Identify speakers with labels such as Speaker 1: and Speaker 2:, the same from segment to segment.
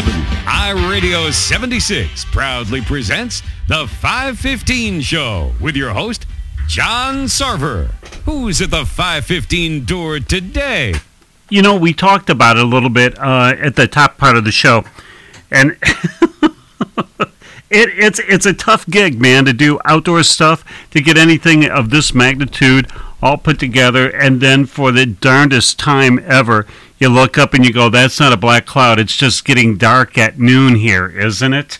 Speaker 1: IRadio 76 proudly presents the 515 Show with your host, John Sarver. Who's at the 515 door today?
Speaker 2: You know, we talked about it a little bit uh, at the top part of the show, and it, it's it's a tough gig, man, to do outdoor stuff to get anything of this magnitude all put together, and then for the darndest time ever, you look up and you go, "That's not a black cloud. It's just getting dark at noon here, isn't it?"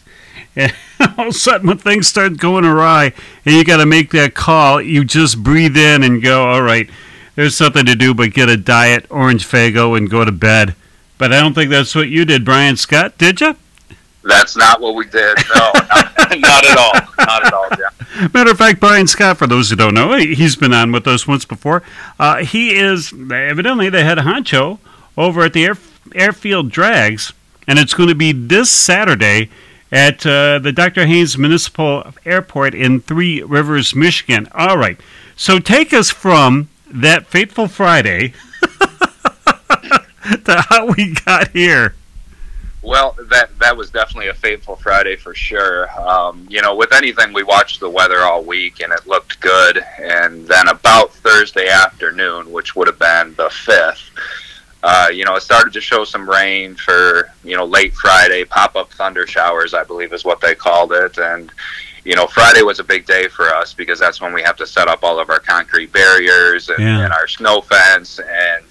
Speaker 2: And all of a sudden, when things start going awry, and you got to make that call, you just breathe in and go, "All right." There's something to do but get a diet orange Faygo and go to bed. But I don't think that's what you did, Brian Scott, did you?
Speaker 3: That's not what we did. No, not, not at all. Not at all, yeah.
Speaker 2: Matter of fact, Brian Scott, for those who don't know, he's been on with us once before. Uh, he is evidently the head honcho over at the Air, Airfield Drags, and it's going to be this Saturday at uh, the Dr. Haines Municipal Airport in Three Rivers, Michigan. All right. So take us from that fateful Friday to how we got here.
Speaker 3: Well, that that was definitely a fateful Friday for sure. Um, you know, with anything, we watched the weather all week, and it looked good. And then about Thursday afternoon, which would have been the fifth, uh, you know, it started to show some rain for you know late Friday, pop up thunder showers, I believe is what they called it, and you know, Friday was a big day for us because that's when we have to set up all of our concrete barriers and,
Speaker 2: Yeah.
Speaker 3: and our snow fence. And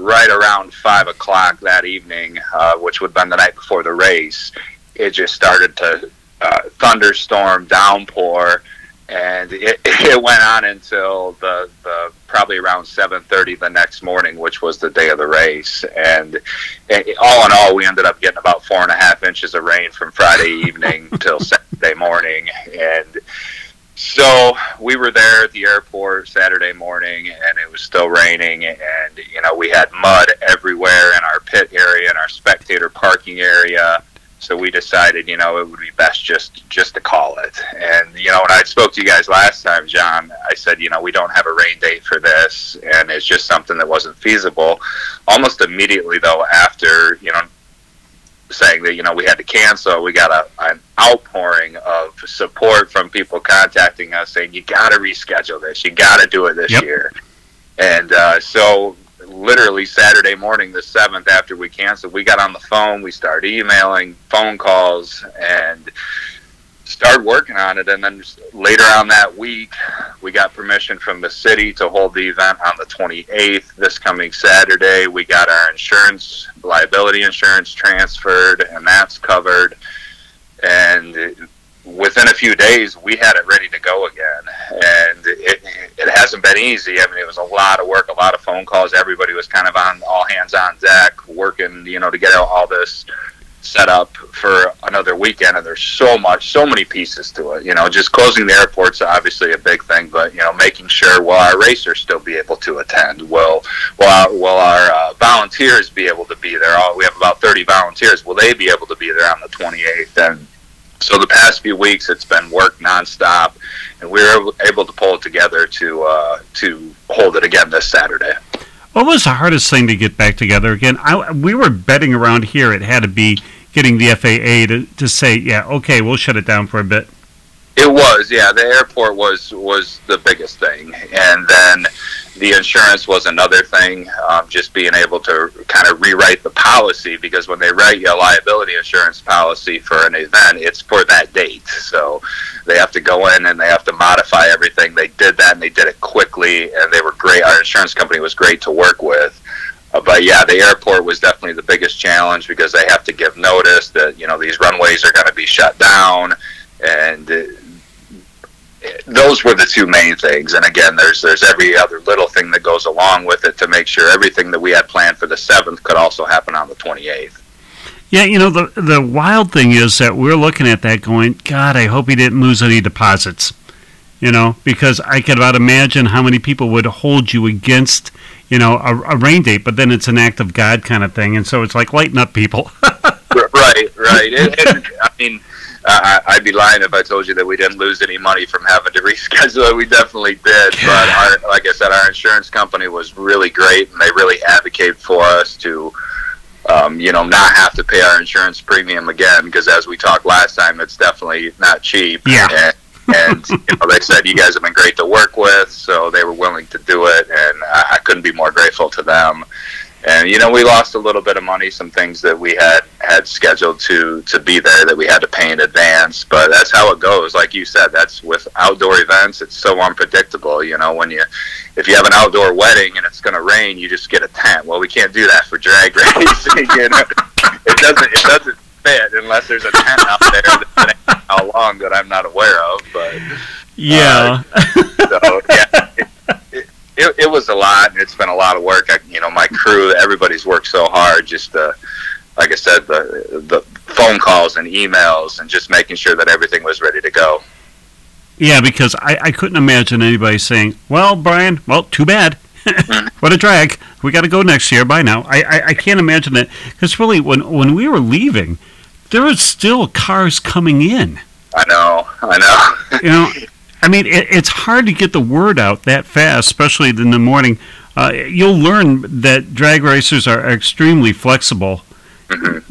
Speaker 3: right around five o'clock that evening, uh, which would have been the night before the race, it just started to uh, thunderstorm, downpour, and it, it went on until the, the probably around seven thirty the next morning, which was the day of the race. And it, all in all, we ended up getting about four and a half inches of rain from Friday evening till Saturday morning, and so we were there at the airport Saturday morning, and it was still raining, and you know we had mud everywhere in our pit area and our spectator parking area. So we decided, you know, it would be best just just to call it. And you know, when I spoke to you guys last time, John, I said, you know, we don't have a rain date for this, and it's just something that wasn't feasible. Almost immediately, though, after you know saying that you know we had to cancel, we got a, an outpouring of support from people contacting us saying you got to reschedule this, you got to do it this
Speaker 2: Yep.
Speaker 3: year. And uh, so, literally Saturday morning, the seventh, after we canceled, we got on the phone, we started emailing, phone calls, and started working on it. And then later on that week, we got permission from the city to hold the event on the 28th, this coming Saturday. We got our insurance, liability insurance transferred, and that's covered. And within a few days, we had it ready to go again. And it, it hasn't been easy. I mean, it was a lot of work, a lot of phone calls. Everybody was kind of on all hands on deck, working, you know, to get all this set up for another weekend and there's so much so many pieces to it you know just closing the airport's obviously a big thing but you know making sure will our racers still be able to attend will will our, will our uh, volunteers be able to be there we have about 30 volunteers will they be able to be there on the 28th and so the past few weeks it's been work nonstop and we were able to pull it together to uh, to hold it again this saturday
Speaker 2: What was the hardest thing to get back together again? I, we were betting around here it had to be getting the FAA to, to say, yeah, okay, we'll shut it down for a bit.
Speaker 3: It was, yeah. The airport was was the biggest thing, and then the insurance was another thing. Um, just being able to kind of rewrite the policy because when they write you a liability insurance policy for an event, it's for that date. So they have to go in and they have to modify everything. They did that and they did it quickly, and they were great. Our insurance company was great to work with. Uh, but yeah, the airport was definitely the biggest challenge because they have to give notice that you know these runways are going to be shut down, and uh, those were the two main things. And again, there's there's every other little thing that goes along with it to make sure everything that we had planned for the seventh could also happen on the 28th.
Speaker 2: Yeah, you know, the, the wild thing is that we're looking at that going, God, I hope he didn't lose any deposits. You know, because I could about imagine how many people would hold you against, you know, a, a rain date, but then it's an act of God kind of thing. And so it's like, lighten up, people.
Speaker 3: right, right. And, and, I mean, I, I'd be lying if I told you that we didn't lose any money from having to reschedule it. We definitely did. But our, like I said, our insurance company was really great, and they really advocated for us to um, you know, not have to pay our insurance premium again because as we talked last time, it's definitely not cheap.
Speaker 2: Yeah.
Speaker 3: And, and you know, they said you guys have been great to work with, so they were willing to do it, and I, I couldn't be more grateful to them. And you know, we lost a little bit of money, some things that we had had scheduled to to be there that we had to pay in advance. But that's how it goes. Like you said, that's with outdoor events. It's so unpredictable. You know, when you if you have an outdoor wedding and it's going to rain, you just get a tent. Well, we can't do that for drag racing. you know, it doesn't it doesn't fit unless there's a tent out there that how long that I'm not aware of. But
Speaker 2: Yeah.
Speaker 3: so yeah, it, it, it, it was a lot. and It's been a lot of work. I, you know, my crew, everybody's worked so hard. Just uh, like I said, the the phone calls and emails, and just making sure that everything was ready to go.
Speaker 2: Yeah, because I, I couldn't imagine anybody saying, "Well, Brian, well, too bad. what a drag. We got to go next year. Bye now." I, I, I can't imagine it because really, when when we were leaving, there was still cars coming in.
Speaker 3: I know, I know.
Speaker 2: You know, I mean, it, it's hard to get the word out that fast, especially in the morning. Uh, you'll learn that drag racers are extremely flexible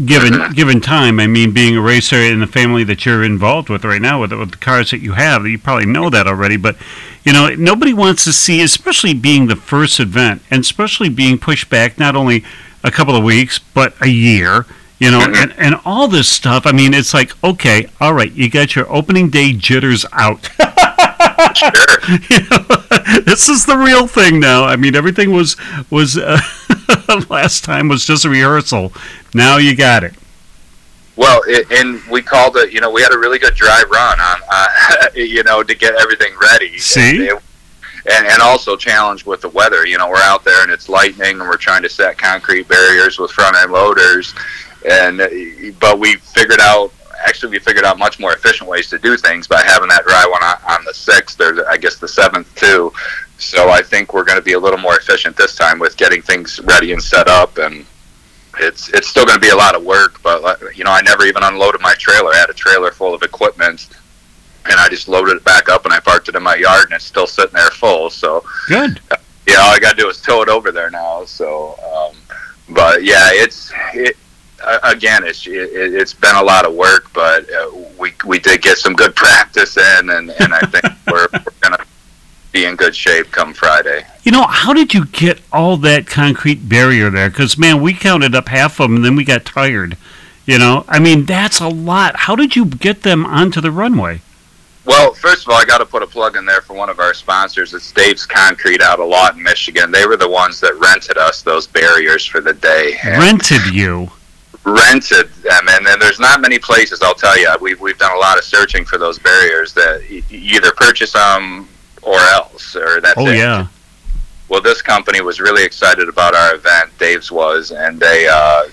Speaker 2: given given time. I mean, being a racer in the family that you're involved with right now, with, with the cars that you have, you probably know that already. But you know, nobody wants to see, especially being the first event, and especially being pushed back not only a couple of weeks but a year. You know, and, and all this stuff. I mean, it's like, okay, all right, you got your opening day jitters out.
Speaker 3: sure.
Speaker 2: you know, this is the real thing now. I mean, everything was was uh, last time was just a rehearsal. Now you got it.
Speaker 3: Well, it, and we called it. You know, we had a really good dry run on, uh, you know, to get everything ready.
Speaker 2: See?
Speaker 3: And, and, and also challenged with the weather. You know, we're out there and it's lightning, and we're trying to set concrete barriers with front end loaders. And uh, but we figured out. Actually, we figured out much more efficient ways to do things by having that dry one on, on the sixth, or I guess the seventh too. So I think we're going to be a little more efficient this time with getting things ready and set up and it's it's still going to be a lot of work, but uh, you know, I never even unloaded my trailer. I had a trailer full of equipment, and I just loaded it back up and I parked it in my yard, and it's still sitting there full. So
Speaker 2: Good.
Speaker 3: yeah, all I got to do is tow it over there now. So, um, but yeah, it's it. Uh, again, it's it, it's been a lot of work, but uh, we we did get some good practice in, and, and I think we're, we're gonna be in good shape come Friday.
Speaker 2: You know, how did you get all that concrete barrier there? Because man, we counted up half of them, and then we got tired. You know, I mean, that's a lot. How did you get them onto the runway?
Speaker 3: Well, first of all, I got to put a plug in there for one of our sponsors. It's Dave's Concrete out of Lawton, Michigan. They were the ones that rented us those barriers for the day. And
Speaker 2: Rented you.
Speaker 3: Rented them, and then there's not many places. I'll tell you, we've we've done a lot of searching for those barriers that either purchase them or else, or that's
Speaker 2: Oh
Speaker 3: it.
Speaker 2: yeah.
Speaker 3: Well, this company was really excited about our event. Dave's was, and they uh,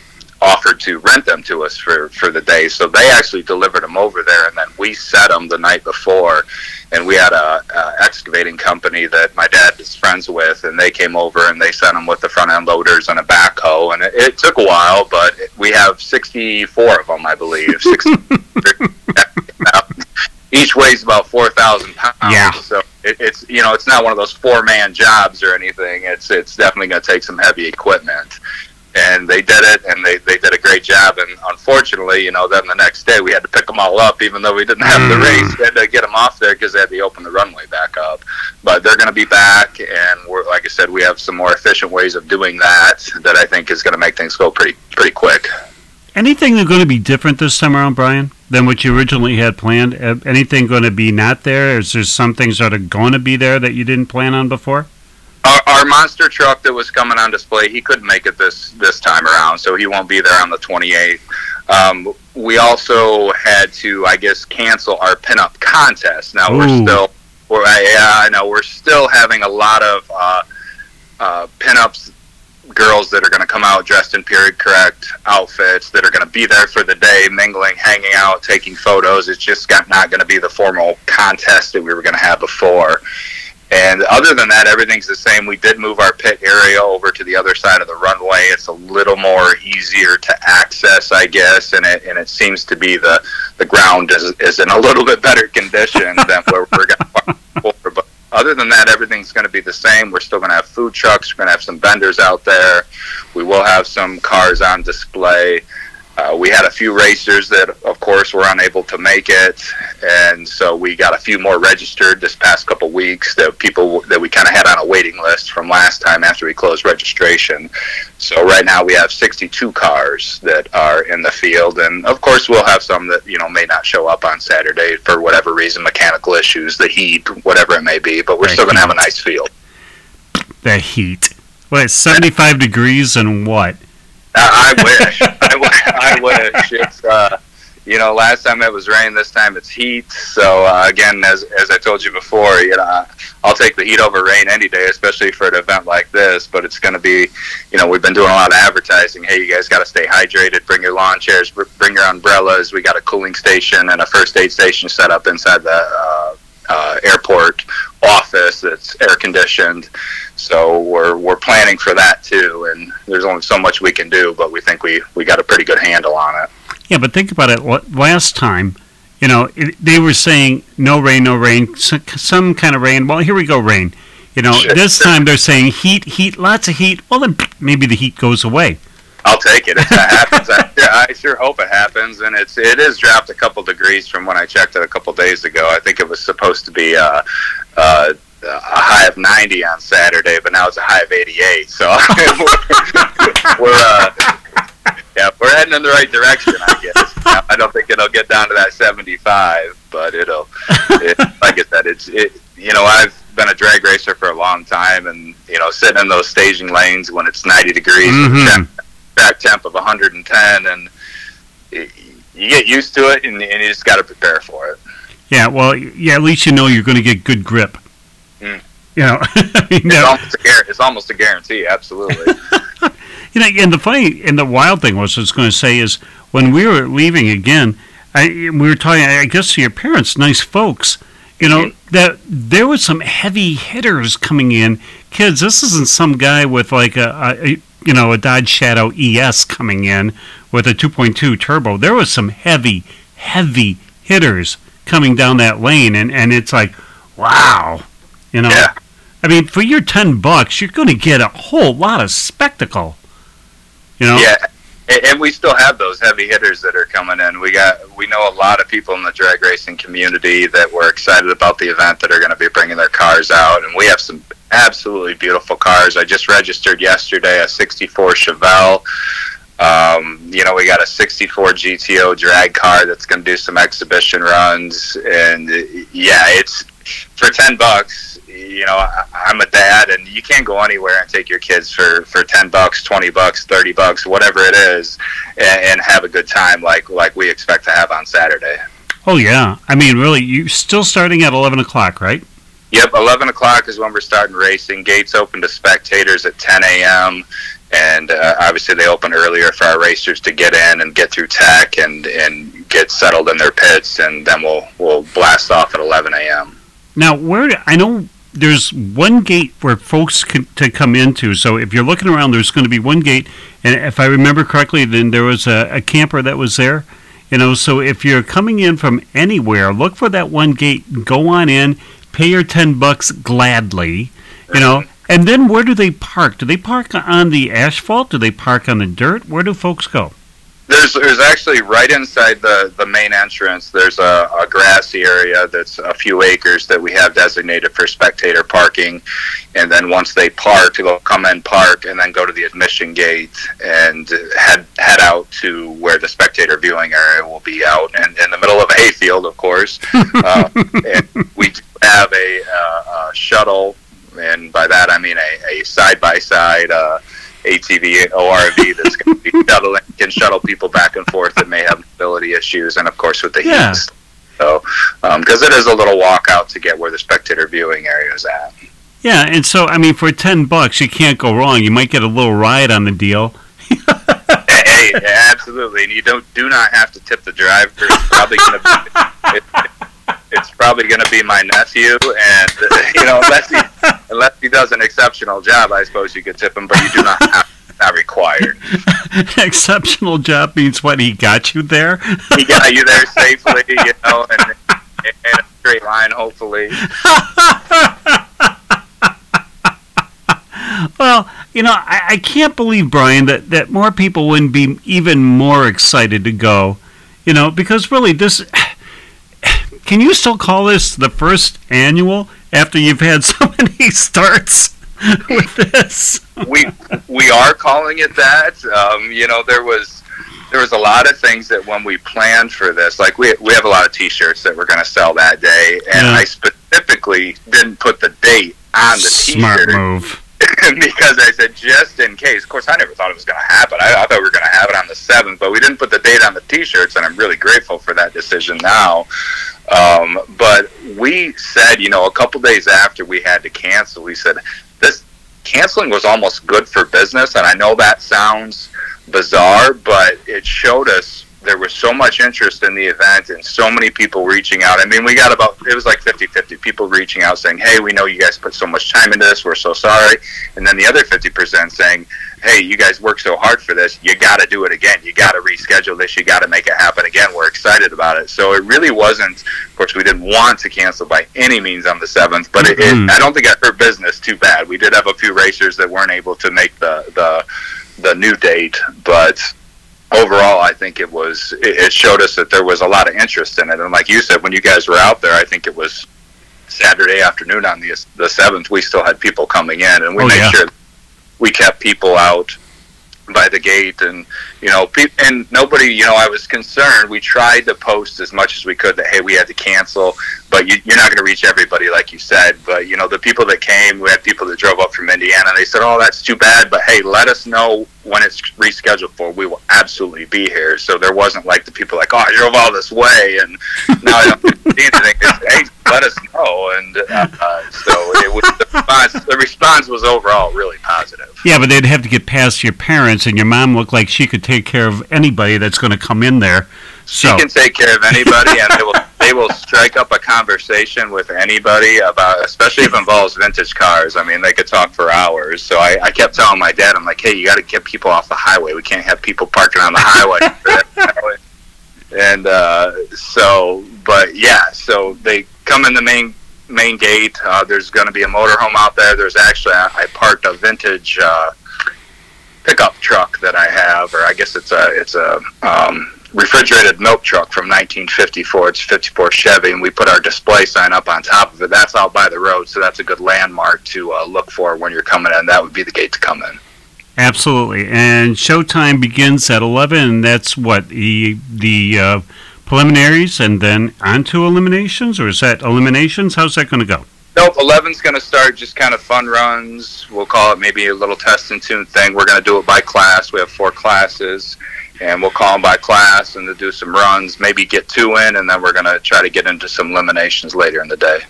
Speaker 3: offered to rent them to us for for the day. So they actually delivered them over there, and then we set them the night before. And we had a, a excavating company that my dad is friends with, and they came over and they sent them with the front end loaders and a backhoe. And it, it took a while, but we have 64 of them, I believe. 60, each weighs about 4,000 pounds.
Speaker 2: Yeah.
Speaker 3: So it, it's you know it's not one of those four man jobs or anything. It's it's definitely going to take some heavy equipment. And they did it, and they, they did a great job. And unfortunately, you know, then the next day we had to pick them all up, even though we didn't have the
Speaker 2: Mm.
Speaker 3: race. We had to get them off there because they had to open the runway back up. But they're going to be back, and we're like I said, we have some more efficient ways of doing that that I think is going to make things go pretty pretty quick.
Speaker 2: Anything that's going to be different this time around, Brian, than what you originally had planned? Anything going to be not there? Is there some things that are going to be there that you didn't plan on before?
Speaker 3: Our, our monster truck that was coming on display, he couldn't make it this this time around, so he won't be there on the 28th. Um, we also had to, I guess, cancel our pinup contest. Now we're still, we're, yeah, I know we're still having a lot of uh, uh, pinups girls that are going to come out dressed in period correct outfits that are going to be there for the day, mingling, hanging out, taking photos. It's just got, not going to be the formal contest that we were going to have before. And other than that, everything's the same. We did move our pit area over to the other side of the runway. It's a little more easier to access, I guess, and it and it seems to be the the ground is, is in a little bit better condition than where we're going before. But other than that, everything's going to be the same. We're still going to have food trucks. We're going to have some vendors out there. We will have some cars on display. Uh, we had a few racers that, of course, were unable to make it, and so we got a few more registered this past couple weeks. That people that we kind of had on a waiting list from last time after we closed registration. So right now we have 62 cars that are in the field, and of course we'll have some that you know may not show up on Saturday for whatever reason, mechanical issues, the heat, whatever it may be. But we're
Speaker 2: The
Speaker 3: still going to have a nice field.
Speaker 2: The heat. What, it's 75 degrees and what?
Speaker 3: I, wish. I, wi- I wish. It's uh, you know, last time it was rain. This time it's heat. So uh, again, as as I told you before, you know, I'll take the heat over rain any day, especially for an event like this. But it's going to be, you know, we've been doing a lot of advertising. Hey, you guys got to stay hydrated. Bring your lawn chairs. br- Bring your umbrellas. We got a cooling station and a first aid station set up inside the uh, uh, airport office that's air conditioned. So we're we're planning for that too, and there's only so much we can do, but we think we we got a pretty good handle on it.
Speaker 2: Yeah, but think about it. Last time, you know, it, they were saying no rain, no rain, some, some kind of rain. Well, here we go, rain. You know, this time they're saying heat, heat, lots of heat. Well, then maybe the heat goes away.
Speaker 3: I'll take it if that happens. I, yeah, I sure hope it happens, and it's it is dropped a couple degrees from when I checked it a couple days ago. I think it was supposed to be uh, uh, a high of 90 on Saturday, but now it's a high of 88. So we're, we're uh, yeah, we're heading in the right direction, I guess. I don't think it'll get down to that 75, but it'll. It, like I said, it's it. You know, I've been a drag racer for a long time, and you know, sitting in those staging lanes when it's 90 degrees, with track temp of 110, and y- you get used to it, and, and you just got to prepare for it.
Speaker 2: Yeah, well, yeah, at least you know you're going to get good grip.
Speaker 3: Mm.
Speaker 2: You know, I mean,
Speaker 3: It's, almost a, it's almost a guarantee, absolutely.
Speaker 2: You know, and the funny and the wild thing was I was going to say is when we were leaving again, I, we were talking. I guess to your parents, nice folks. You know that there was some heavy hitters coming in. Kids, this isn't some guy with like a, a you know a Dodge Shadow ES coming in with a 2.2 turbo. There was some heavy, heavy hitters coming down that lane, and and it's like, wow, you know.
Speaker 3: Yeah.
Speaker 2: I mean, for your ten bucks, you're going to get a whole lot of spectacle. You know,
Speaker 3: Yeah, and, and we still have those heavy hitters that are coming in. We got we know a lot of people in the drag racing community that were excited about the event that are going to be bringing their cars out, and we have some absolutely beautiful cars. I just registered yesterday a '64 Chevelle. Um, you know, we got a 64 GTO drag car that's going to do some exhibition runs, and yeah, it's for 10 bucks. You know, I'm a dad, and you can't go anywhere and take your kids for for 10 bucks, 20 bucks, 30 bucks, whatever it is, and, and have a good time like like we expect to have on Saturday.
Speaker 2: Oh yeah. I mean, really, You're still starting at eleven o'clock, right?
Speaker 3: Yep, 11 o'clock is when we're starting racing. Gates open to spectators at 10 a.m. And uh, obviously, they open earlier for our racers to get in and get through tech and, and get settled in their pits, and then we'll we'll blast off at 11 a.m.
Speaker 2: Now, where I know there's one gate where folks can to come into. So if you're looking around, there's going to be one gate, and if I remember correctly, then there was a, a camper that was there. You know, so if you're coming in from anywhere, look for that one gate. Go on in, pay your ten bucks gladly. You know, and then where do they park? Do they park on the asphalt? Do they park on the dirt? Where do folks go?
Speaker 3: There's there's actually right inside the, the main entrance. There's a, a grassy area that's a few acres that we have designated for spectator parking, and then once they park, they'll come in, park, and then go to the admission gate and head head out to where the spectator viewing area will be out in, in the middle of a hayfield, of course. um, and we have a, uh, a shuttle, and by that I mean a, a side by side. ATV ORV that's going to be shuttling can shuttle people back and forth that may have mobility issues, and of course with the
Speaker 2: Yeah.
Speaker 3: heat. So, um, because it is a little walk out to get where the spectator viewing area is at.
Speaker 2: Yeah, and so I mean, for ten bucks, you can't go wrong. You might get a little ride on the deal.
Speaker 3: hey, absolutely, and you don't do not have to tip the driver. It's probably going to be. it's probably going to be my nephew, and you know, unless he unless he does an exceptional job, I suppose you could tip him, but you do not have. Not required.
Speaker 2: exceptional job means what? He got you there.
Speaker 3: he got you there safely, you know, and in a straight line, hopefully.
Speaker 2: well, you know, I, I, can't believe, Brian, that, that more people wouldn't be even more excited to go, you know, because really this. Can you still call this the first annual after you've had so many starts with this?
Speaker 3: we we are calling it that. Um, you know, there was there was a lot of things that when we planned for this, like we we have a lot of T-shirts that we're going to sell that day, and
Speaker 2: Yeah.
Speaker 3: I specifically didn't put the date on the
Speaker 2: Smart
Speaker 3: T-shirt Smart
Speaker 2: move.
Speaker 3: because I said just in case. Of course, I never thought it was going to happen. I, I thought we were going to have it on the seventh, but we didn't put the date on the T-shirts, and I'm really grateful for that decision now. Um, but we said, you know, a couple days after we had to cancel, we said this canceling was almost good for business, and I know that sounds bizarre, but it showed us there was so much interest in the event and so many people reaching out. I mean, we got about, it was like 50 50 people reaching out saying, Hey, we know you guys put so much time into this. We're so sorry. And then the other 50% saying, Hey, you guys worked so hard for this. You got to do it again. You got to reschedule this. You got to make it happen again. We're excited about it. So it really wasn't, of course, we didn't want to cancel by any means on the 7th, but it,
Speaker 2: Mhm.
Speaker 3: it, I don't think it hurt business too bad. We did have a few racers that weren't able to make the, the, the new date, but overall, I think it was it showed us that there was a lot of interest in it. And like you said, when you guys were out there, I think it was Saturday afternoon on the the seventh. We still had people coming in, and we
Speaker 2: Oh,
Speaker 3: made
Speaker 2: yeah.
Speaker 3: sure we kept people out by the gate and you know pe- and nobody you know i was concerned we tried to post as much as we could that hey we had to cancel but you, you're not going to reach everybody like you said but you know the people that came we had people that drove up from indiana they said oh that's too bad but hey let us know when it's rescheduled for we will absolutely be here. So there wasn't like the people like oh i drove all this way and now i don't see anything. It's, hey let us know and uh, so it was the response the response was overall really positive.
Speaker 2: Yeah, but they'd have to get past your parents, and your mom looked like she could take care of anybody that's going to come in there.
Speaker 3: She
Speaker 2: So,
Speaker 3: can take care of anybody, and they will they will strike up a conversation with anybody about, especially if it involves vintage cars. I mean, they could talk for hours. So I, I kept telling my dad, I'm like, hey, you got to get people off the highway. We can't have people parking on the highway. and uh, so, but yeah, so they come in the main main gate. Uh, there's going to be a motorhome out there. There's actually I, I parked a vintage. Uh, pickup truck that I have, or I guess it's a it's a um, refrigerated milk truck from 1954. It's 54 Chevy, and we put our display sign up on top of it. That's out by the road, so that's a good landmark to uh, look for when you're coming in. That would be the gate to come in.
Speaker 2: absolutely. And showtime begins at 11, and that's what, the, the uh, preliminaries and then on to eliminations? Or is that eliminations? How's that going to go?
Speaker 3: Nope, 11's going to start just kind of fun runs. We'll call it maybe a little test and tune thing. We're going to do it by class. We have four classes, and we'll call them by class and to do some runs, maybe get two in, and then we're going to try to get into some eliminations later in the day.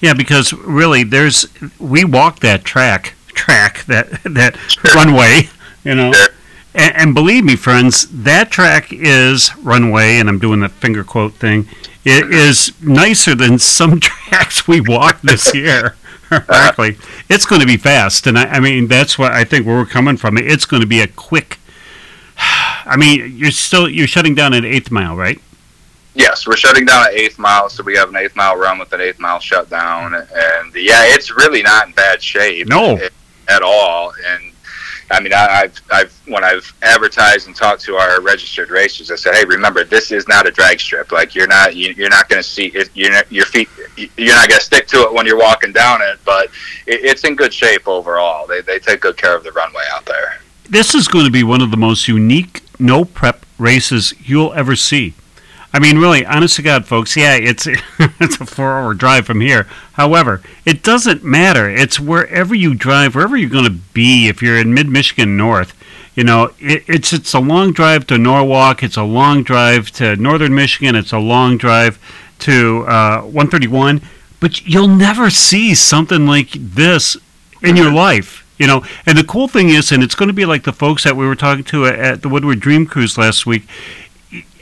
Speaker 2: Yeah, because really, there's we walked that track, track that that runway, you know,
Speaker 3: Sure.
Speaker 2: and, and believe me, friends, that track is runway, and I'm doing the finger quote thing. It is nicer than some tracks we walked this year. Frankly, it's going to be fast, and I, I mean that's what I think where we're coming from. It's going to be a quick. I mean, you're still you're shutting down at eighth mile, right?
Speaker 3: Yes, we're shutting down at eighth mile, so we have an eighth mile run with an eighth mile shutdown, and yeah, it's really not in bad shape.
Speaker 2: No.
Speaker 3: at all. And I mean, I, I've, I've when I've advertised and talked to our registered racers, I said, hey, remember, this is not a drag strip. Like you're not you, you're not going to see it. You're not, your feet. You're not going to stick to it when you're walking down it, but it, it's in good shape overall. They they take good care of the runway out there.
Speaker 2: this is going to be one of the most unique no prep races you'll ever see. I mean, really, honest to God, folks, yeah, it's it's a four-hour drive from here. However, it doesn't matter. It's wherever you drive, wherever you're going to be. If you're in mid-Michigan North, you know, it, it's it's a long drive to Norwalk. It's a long drive to Northern Michigan. It's a long drive to uh, 131. But you'll never see something like this in your life. You know, and the cool thing is, and it's going to be like the folks that we were talking to at the Woodward Dream Cruise last week.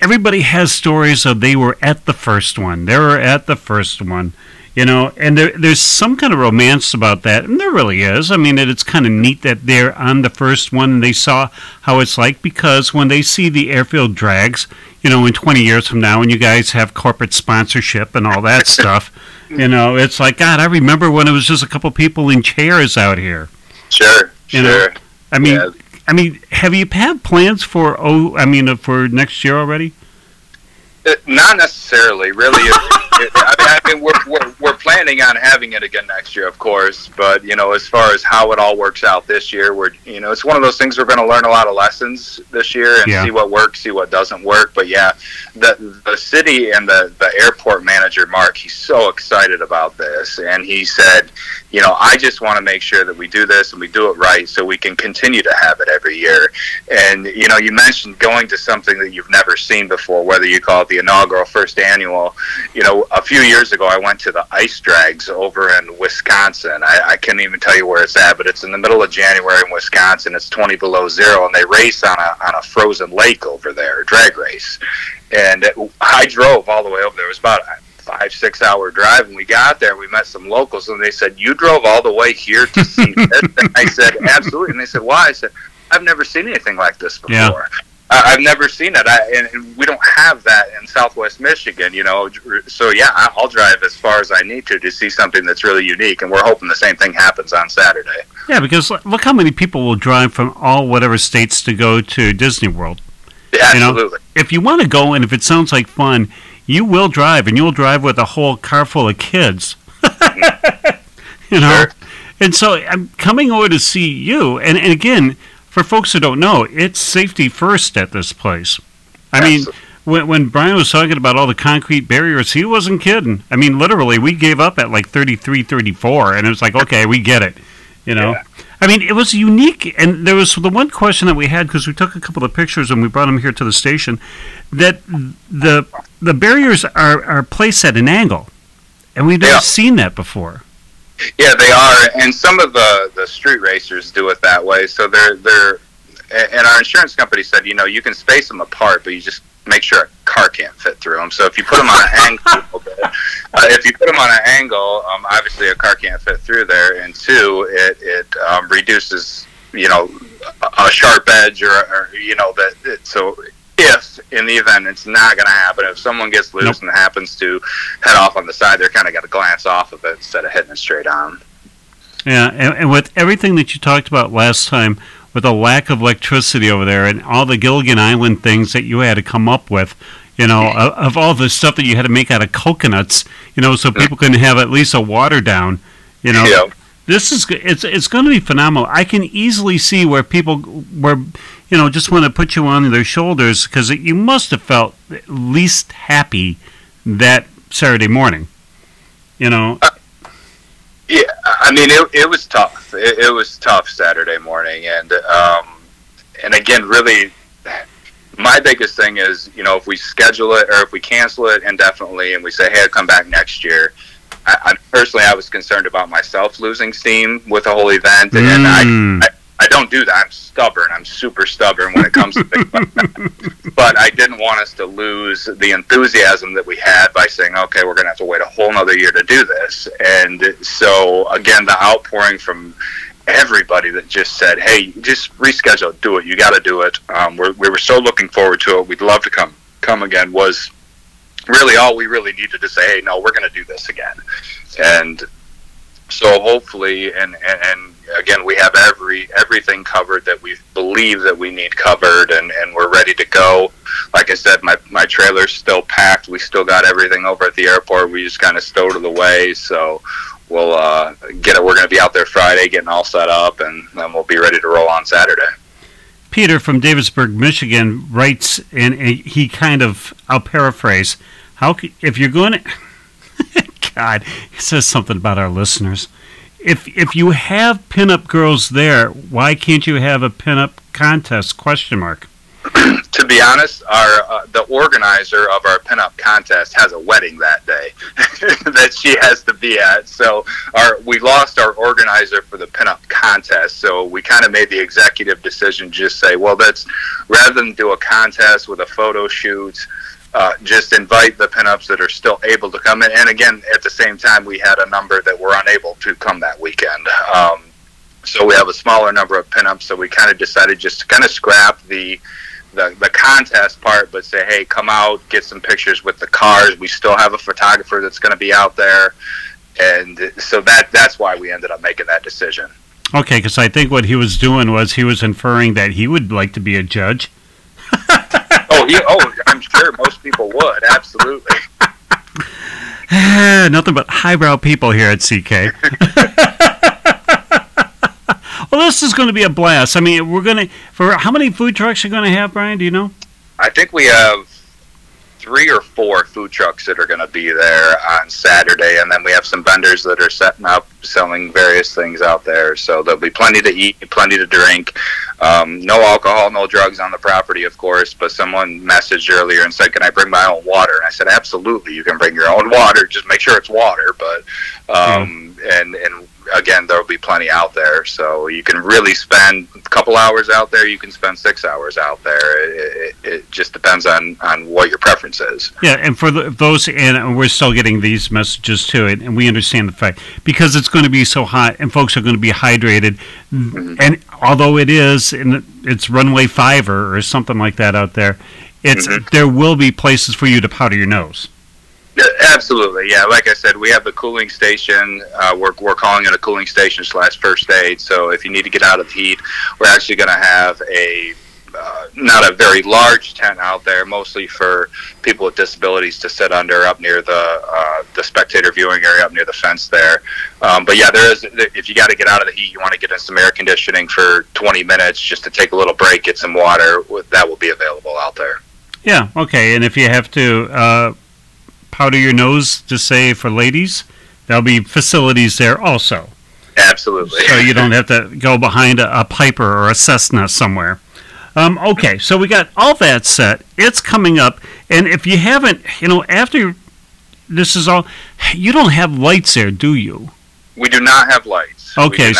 Speaker 2: Everybody has stories of they were at the first one. They were at the first one, you know, and there, there's some kind of romance about that, and there really is. I mean, it, it's kind of neat that they're on the first one and they saw how it's like because when they see the airfield drags, you know, in 20 years from now, when you guys have corporate sponsorship and all that stuff, you know, it's like God. I remember when it was just a couple people in chairs out here.
Speaker 3: Sure,
Speaker 2: You know,
Speaker 3: sure.
Speaker 2: I mean,
Speaker 3: Yeah.
Speaker 2: I mean, have you had plans for oh, I mean, uh, for next year already?
Speaker 3: Uh, Not necessarily, really. It- it- I mean, I mean we're, we're, we're planning on having it again next year, of course. But you know, as far as how it all works out this year, we're you know, it's one of those things we're going to learn a lot of lessons this year and
Speaker 2: Yeah.
Speaker 3: see what works, see what doesn't work. But yeah, the the city and the the airport manager, Mark, he's so excited about this, and he said, you know, I just want to make sure that we do this and we do it right, so we can continue to have it every year. And you know, you mentioned going to something that you've never seen before, whether you call it the inaugural first annual. You know, a few years ago, I went to the ice drags over in Wisconsin. I, I can't even tell you where it's at, but it's in the middle of January in Wisconsin. It's 20 below zero, and they race on a on a frozen lake over there, drag race. And it, I drove all the way over there. It was about a five six hour drive, and we got there. We met some locals, and they said, "You drove all the way here to see this?" And I said, "Absolutely." And they said, "Why?" I said, "I've never seen anything like this before."
Speaker 2: Yeah.
Speaker 3: I've never seen it, I, and, and we don't have that in Southwest Michigan, you know. So yeah, I'll drive as far as I need to to see something that's really unique, and we're hoping the same thing happens on Saturday.
Speaker 2: Yeah, because look how many people will drive from all whatever states to go to Disney World.
Speaker 3: Yeah,
Speaker 2: You know,
Speaker 3: absolutely.
Speaker 2: If you want to go and if it sounds like fun, you will drive, and you'll drive with a whole car full of kids. Mm-hmm. you know,
Speaker 3: Sure.
Speaker 2: and so I'm coming over to see you, and, and again, for folks who don't know, it's safety first at this place. I mean, when, when Brian was talking about all the concrete barriers, he wasn't kidding. I mean, literally, we gave up at like 33, 34, and it was like, okay, we get it. You know?
Speaker 3: Yeah.
Speaker 2: I mean, it was unique, and there was the one question that we had because we took a couple of pictures and we brought them here to the station. That the the barriers are, are placed at an angle, and we've never
Speaker 3: Yeah.
Speaker 2: seen that before.
Speaker 3: Yeah, they are, and some of the the street racers do it that way. So they're they're, and our insurance company said, you know, you can space them apart, but you just make sure a car can't fit through them. So if you put them on an angle, bit, uh, if you put them on an angle, um, obviously a car can't fit through there, and two, it it um, reduces, you know, a a sharp edge or, or you know that. It, so if in the event it's not going to happen, if someone gets loose
Speaker 2: Nope.
Speaker 3: and happens to head off on the side, they're kind of got to glance off of it instead of hitting it straight on.
Speaker 2: Yeah, and, and with everything that you talked about last time, with the lack of electricity over there, and all the Gilligan Island things that you had to come up with, you know, mm-hmm. of, of all the stuff that you had to make out of coconuts, you know, so people can have at least a water down, you know.
Speaker 3: Yeah.
Speaker 2: This is it's it's going to be phenomenal. I can easily see where people where you know just want to put you on their shoulders because you must have felt least happy that Saturday morning. You know,
Speaker 3: Yeah, I mean it. It was tough. It, it was tough Saturday morning, and um, and again, really, my biggest thing is you know if we schedule it or if we cancel it indefinitely and we say hey, come back next year. I, I personally, I was concerned about myself losing steam with the whole event, and
Speaker 2: Mm.
Speaker 3: I, I I don't do that. I'm stubborn. I'm super stubborn when it comes to things like that. But I didn't want us to lose the enthusiasm that we had by saying, okay, we're going to have to wait a whole nother year to do this. And so, again, the outpouring from everybody that just said, hey, just reschedule, do it. You got to do it. Um, we're, we were so looking forward to it. We'd love to come come again was really all we really needed to say, hey, no, we're going to do this again. And so hopefully, and, and, and again, we have every everything covered that we believe that we need covered, and, and we're ready to go. Like I said, my my trailer's still packed. We still got everything over at the airport. We just kind of stowed it away. So we'll uh, get it. We're going to be out there Friday, getting all set up, and then we'll be ready to roll on Saturday.
Speaker 2: Peter from Davisburg, Michigan, writes, and he kind of, I'll paraphrase, how if you're going to, God, he says something about our listeners. If if you have pinup girls there, why can't you have a pinup contest? Question mark.
Speaker 3: to be honest, our uh, the organizer of our pinup contest has a wedding that day that she has to be at. So our we lost our organizer for the pinup contest. So we kind of made the executive decision just say, well, that's rather than do a contest with a photo shoot. Uh, just invite the pinups that are still able to come in. And again, at the same time, we had a number that were unable to come that weekend. Um, so we have a smaller number of pinups. So we kind of decided just to kind of scrap the the, the contest part, but say, hey, come out, get some pictures with the cars. We still have a photographer that's going to be out there, and so that that's why we ended up making that decision.
Speaker 2: Okay, because I think what he was doing was he was inferring that he would like to be a judge.
Speaker 3: oh, he, oh, I'm sure most people would. Absolutely.
Speaker 2: Nothing but highbrow people here at CK. well, this is going to be a blast. I mean, we're going to for how many food trucks are going to have, Brian? Do you know?
Speaker 3: I think we have three or four food trucks that are going to be there on Saturday, and then we have some vendors that are setting up, selling various things out there. So there'll be plenty to eat, plenty to drink. Um, no alcohol, no drugs on the property, of course. But someone messaged earlier and said, "Can I bring my own water?" And I said, "Absolutely, you can bring your own water. Just make sure it's water." But um, mm. and and again, there'll be plenty out there. So you can really spend a couple hours out there. You can spend six hours out there. It, it, it just depends on, on what your preference is.
Speaker 2: Yeah, and for the, those, and we're still getting these messages to it, and we understand the fact because it's going to be so hot, and folks are going to be hydrated. Mm-hmm. And although it is, and it's runway fiver or something like that out there, it's mm-hmm. there will be places for you to powder your nose.
Speaker 3: Absolutely, yeah. Like I said, we have the cooling station. Uh, we're we're calling it a cooling station slash first aid. So if you need to get out of the heat, we're actually going to have a uh, not a very large tent out there, mostly for people with disabilities to sit under up near the uh, the spectator viewing area up near the fence there. Um, but yeah, there is. If you got to get out of the heat, you want to get in some air conditioning for 20 minutes just to take a little break, get some water. That will be available out there.
Speaker 2: Yeah. Okay. And if you have to uh, powder your nose to say for ladies, there'll be facilities there also.
Speaker 3: Absolutely.
Speaker 2: So you don't have to go behind a, a Piper or a Cessna somewhere. Um, okay, so we got all that set. It's coming up, and if you haven't, you know, after this is all, you don't have lights there, do you?
Speaker 3: We do not have lights.
Speaker 2: Okay,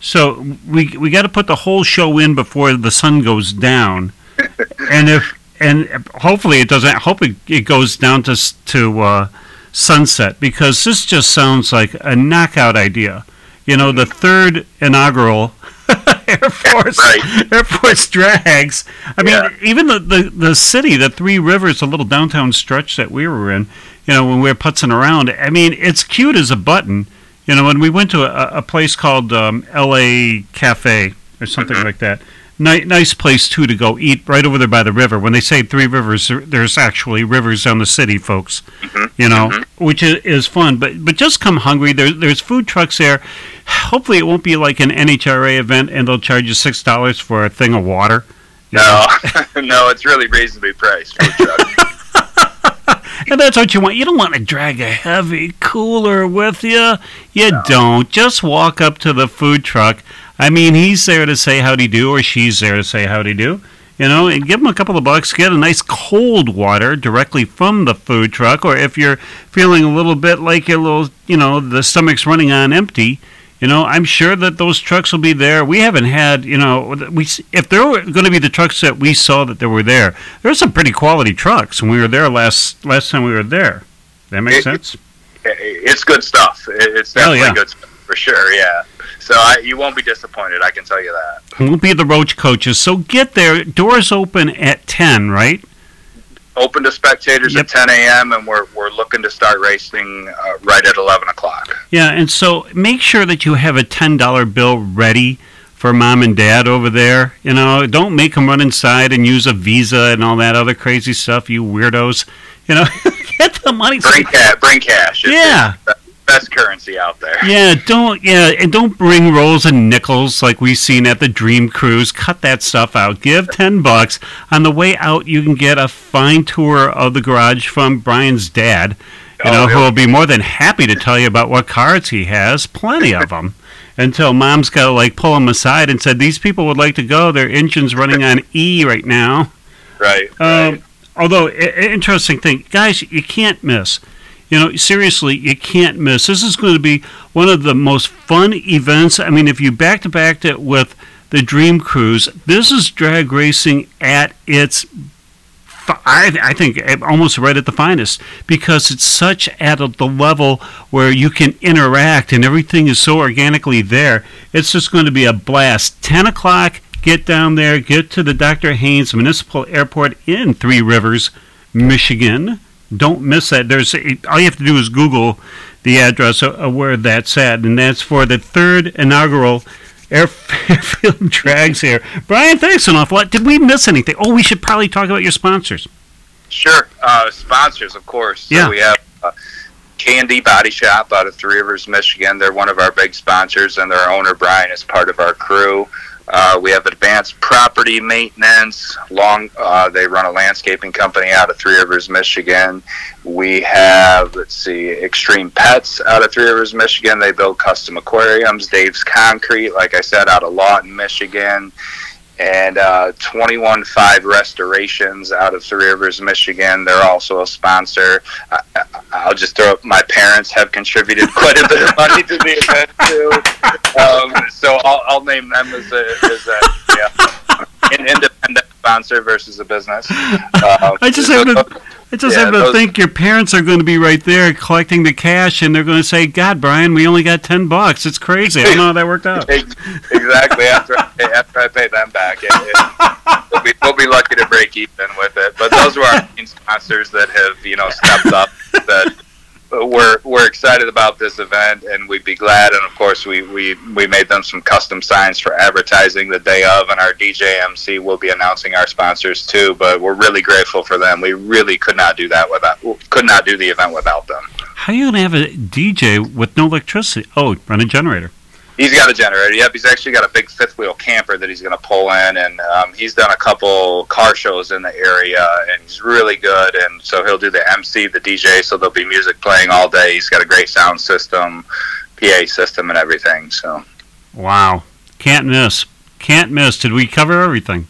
Speaker 2: so we we got to put the whole show in before the sun goes down, and if and hopefully it doesn't. Hope it, it goes down to to uh, sunset because this just sounds like a knockout idea. You know, the third inaugural Air Force right. Air Force drags. I mean, yeah. even the, the the city, the Three Rivers, the little downtown stretch that we were in. You know, when we were putzing around. I mean, it's cute as a button. You know, when we went to a, a place called um, L.A. Cafe or something mm-hmm. like that Ni- nice place too to go eat right over there by the river. When they say three rivers, there's actually rivers down the city, folks. Mm-hmm. You know, mm-hmm. which is, is, fun. But but just come hungry. There's there's food trucks there. Hopefully, it won't be like an NHRA event and they'll charge you six dollars for a thing of water.
Speaker 3: No, no, it's really reasonably priced.
Speaker 2: and that's what you want. You don't want to drag a heavy cooler with you. You no. don't. Just walk up to the food truck I mean, he's there to say howdy do, or she's there to say howdy do. You know, and give them a couple of bucks, get a nice cold water directly from the food truck, or if you're feeling a little bit like a little, you know, the stomach's running on empty, you know, I'm sure that those trucks will be there. We haven't had, you know, we if there were going to be the trucks that we saw that there were there, there's some pretty quality trucks when we were there last last time we were there. That makes it, sense.
Speaker 3: It's good stuff. It's oh, definitely yeah. good stuff for sure. Yeah. So I, you won't be disappointed. I can tell you that.
Speaker 2: Won't be the Roach coaches. So get there. Doors open at ten, right?
Speaker 3: Open to spectators yep. at 10 a.m. and we're we're looking to start racing uh, right at 11 o'clock.
Speaker 2: Yeah, and so make sure that you have a ten dollar bill ready for mom and dad over there. You know, don't make them run inside and use a visa and all that other crazy stuff. You weirdos. You know, get the money.
Speaker 3: Bring cash. Bring cash.
Speaker 2: yeah
Speaker 3: best currency out there.
Speaker 2: Yeah, don't yeah, and don't bring rolls and nickels like we've seen at the Dream Cruise. Cut that stuff out. Give ten bucks. On the way out, you can get a fine tour of the garage from Brian's dad. You oh, know, who will be more than happy to tell you about what cars he has. Plenty of them. Until mom's got to like pull him aside and said, "These people would like to go. Their engine's running on E right now."
Speaker 3: Right.
Speaker 2: Um, right. Although, interesting thing, guys, you can't miss you know, seriously, you can't miss. This is going to be one of the most fun events. I mean, if you back to back it with the Dream Cruise, this is drag racing at its I, I think eh, almost right at the finest because it's such at the level where you can interact and everything is so organically there. It's just going to be a blast. 10 o'clock, get down there, get to the Dr. Haines Municipal Airport in Three Rivers, Michigan. Don't miss that. There's all you have to do is Google the address of where that's at, and that's for the third inaugural Airfield Drags here. Brian, thanks an awful lot. Did we miss anything? Oh, we should probably talk about your sponsors.
Speaker 3: Sure. Uh, sponsors, of course. So
Speaker 2: Yeah.
Speaker 3: we have uh, Candy Body Shop out of Three Rivers, Michigan. They're one of our big sponsors, and their owner, Brian, is part of our crew. Uh, we have Advanced Property Maintenance. Long, uh, they run a landscaping company out of Three Rivers, Michigan. We have, let's see, Extreme Pets out of Three Rivers, Michigan. They build custom aquariums. Dave's Concrete, like I said, out of Lawton, Michigan and uh, 21.5 Restorations out of Three Rivers, Michigan. They're also a sponsor. I, I- I'll just throw up, my parents have contributed quite a bit of money to the event too. Um, so I'll, I'll name them as a, as a yeah, an independent sponsor versus a business. Um,
Speaker 2: I just have to, I just
Speaker 3: yeah,
Speaker 2: have to think your parents are going to be right there collecting the cash, and they're going to say, "God, Brian, we only got ten bucks. It's crazy. I don't know how that worked out."
Speaker 3: Exactly after I pay, after I pay them back, it, it, we'll, be, we'll be lucky to break even with it. But those were our main sponsors that have you know stepped up. That we're we're excited about this event, and we'd be glad. And of course, we we we made them some custom signs for advertising the day of, and our DJ MC will be announcing our sponsors too. But we're really grateful for them. We really could not do that without could not do the event without them.
Speaker 2: How are you to have a DJ with no electricity? Oh, run a generator.
Speaker 3: He's got a generator. Yep, he's actually got a big fifth wheel camper that he's going to pull in, and um, he's done a couple car shows in the area, and he's really good. And so he'll do the MC, the DJ, so there'll be music playing all day. He's got a great sound system, PA system, and everything. So
Speaker 2: Wow, can't miss. Can't miss. Did we cover everything?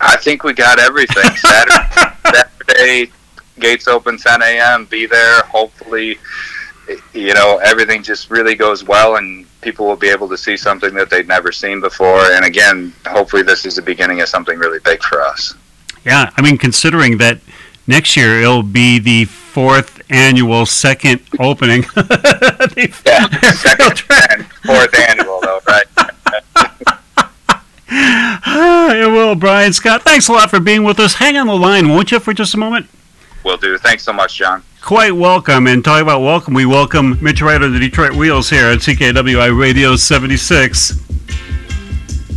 Speaker 3: I think we got everything. Saturday, Saturday gates open 10 a.m. Be there. Hopefully, you know everything just really goes well, and people will be able to see something that they've never seen before. And again, hopefully, this is the beginning of something really big for us.
Speaker 2: Yeah, I mean, considering that next year it'll be the fourth annual second opening.
Speaker 3: Yeah, second and fourth annual though, right?
Speaker 2: It will, Brian Scott. Thanks a lot for being with us. Hang on the line, won't you, for just a moment?
Speaker 3: Will do. Thanks so much, John.
Speaker 2: Quite welcome. And talking about welcome, we welcome Mitch Ryder of the Detroit Wheels here at CKWI Radio 76.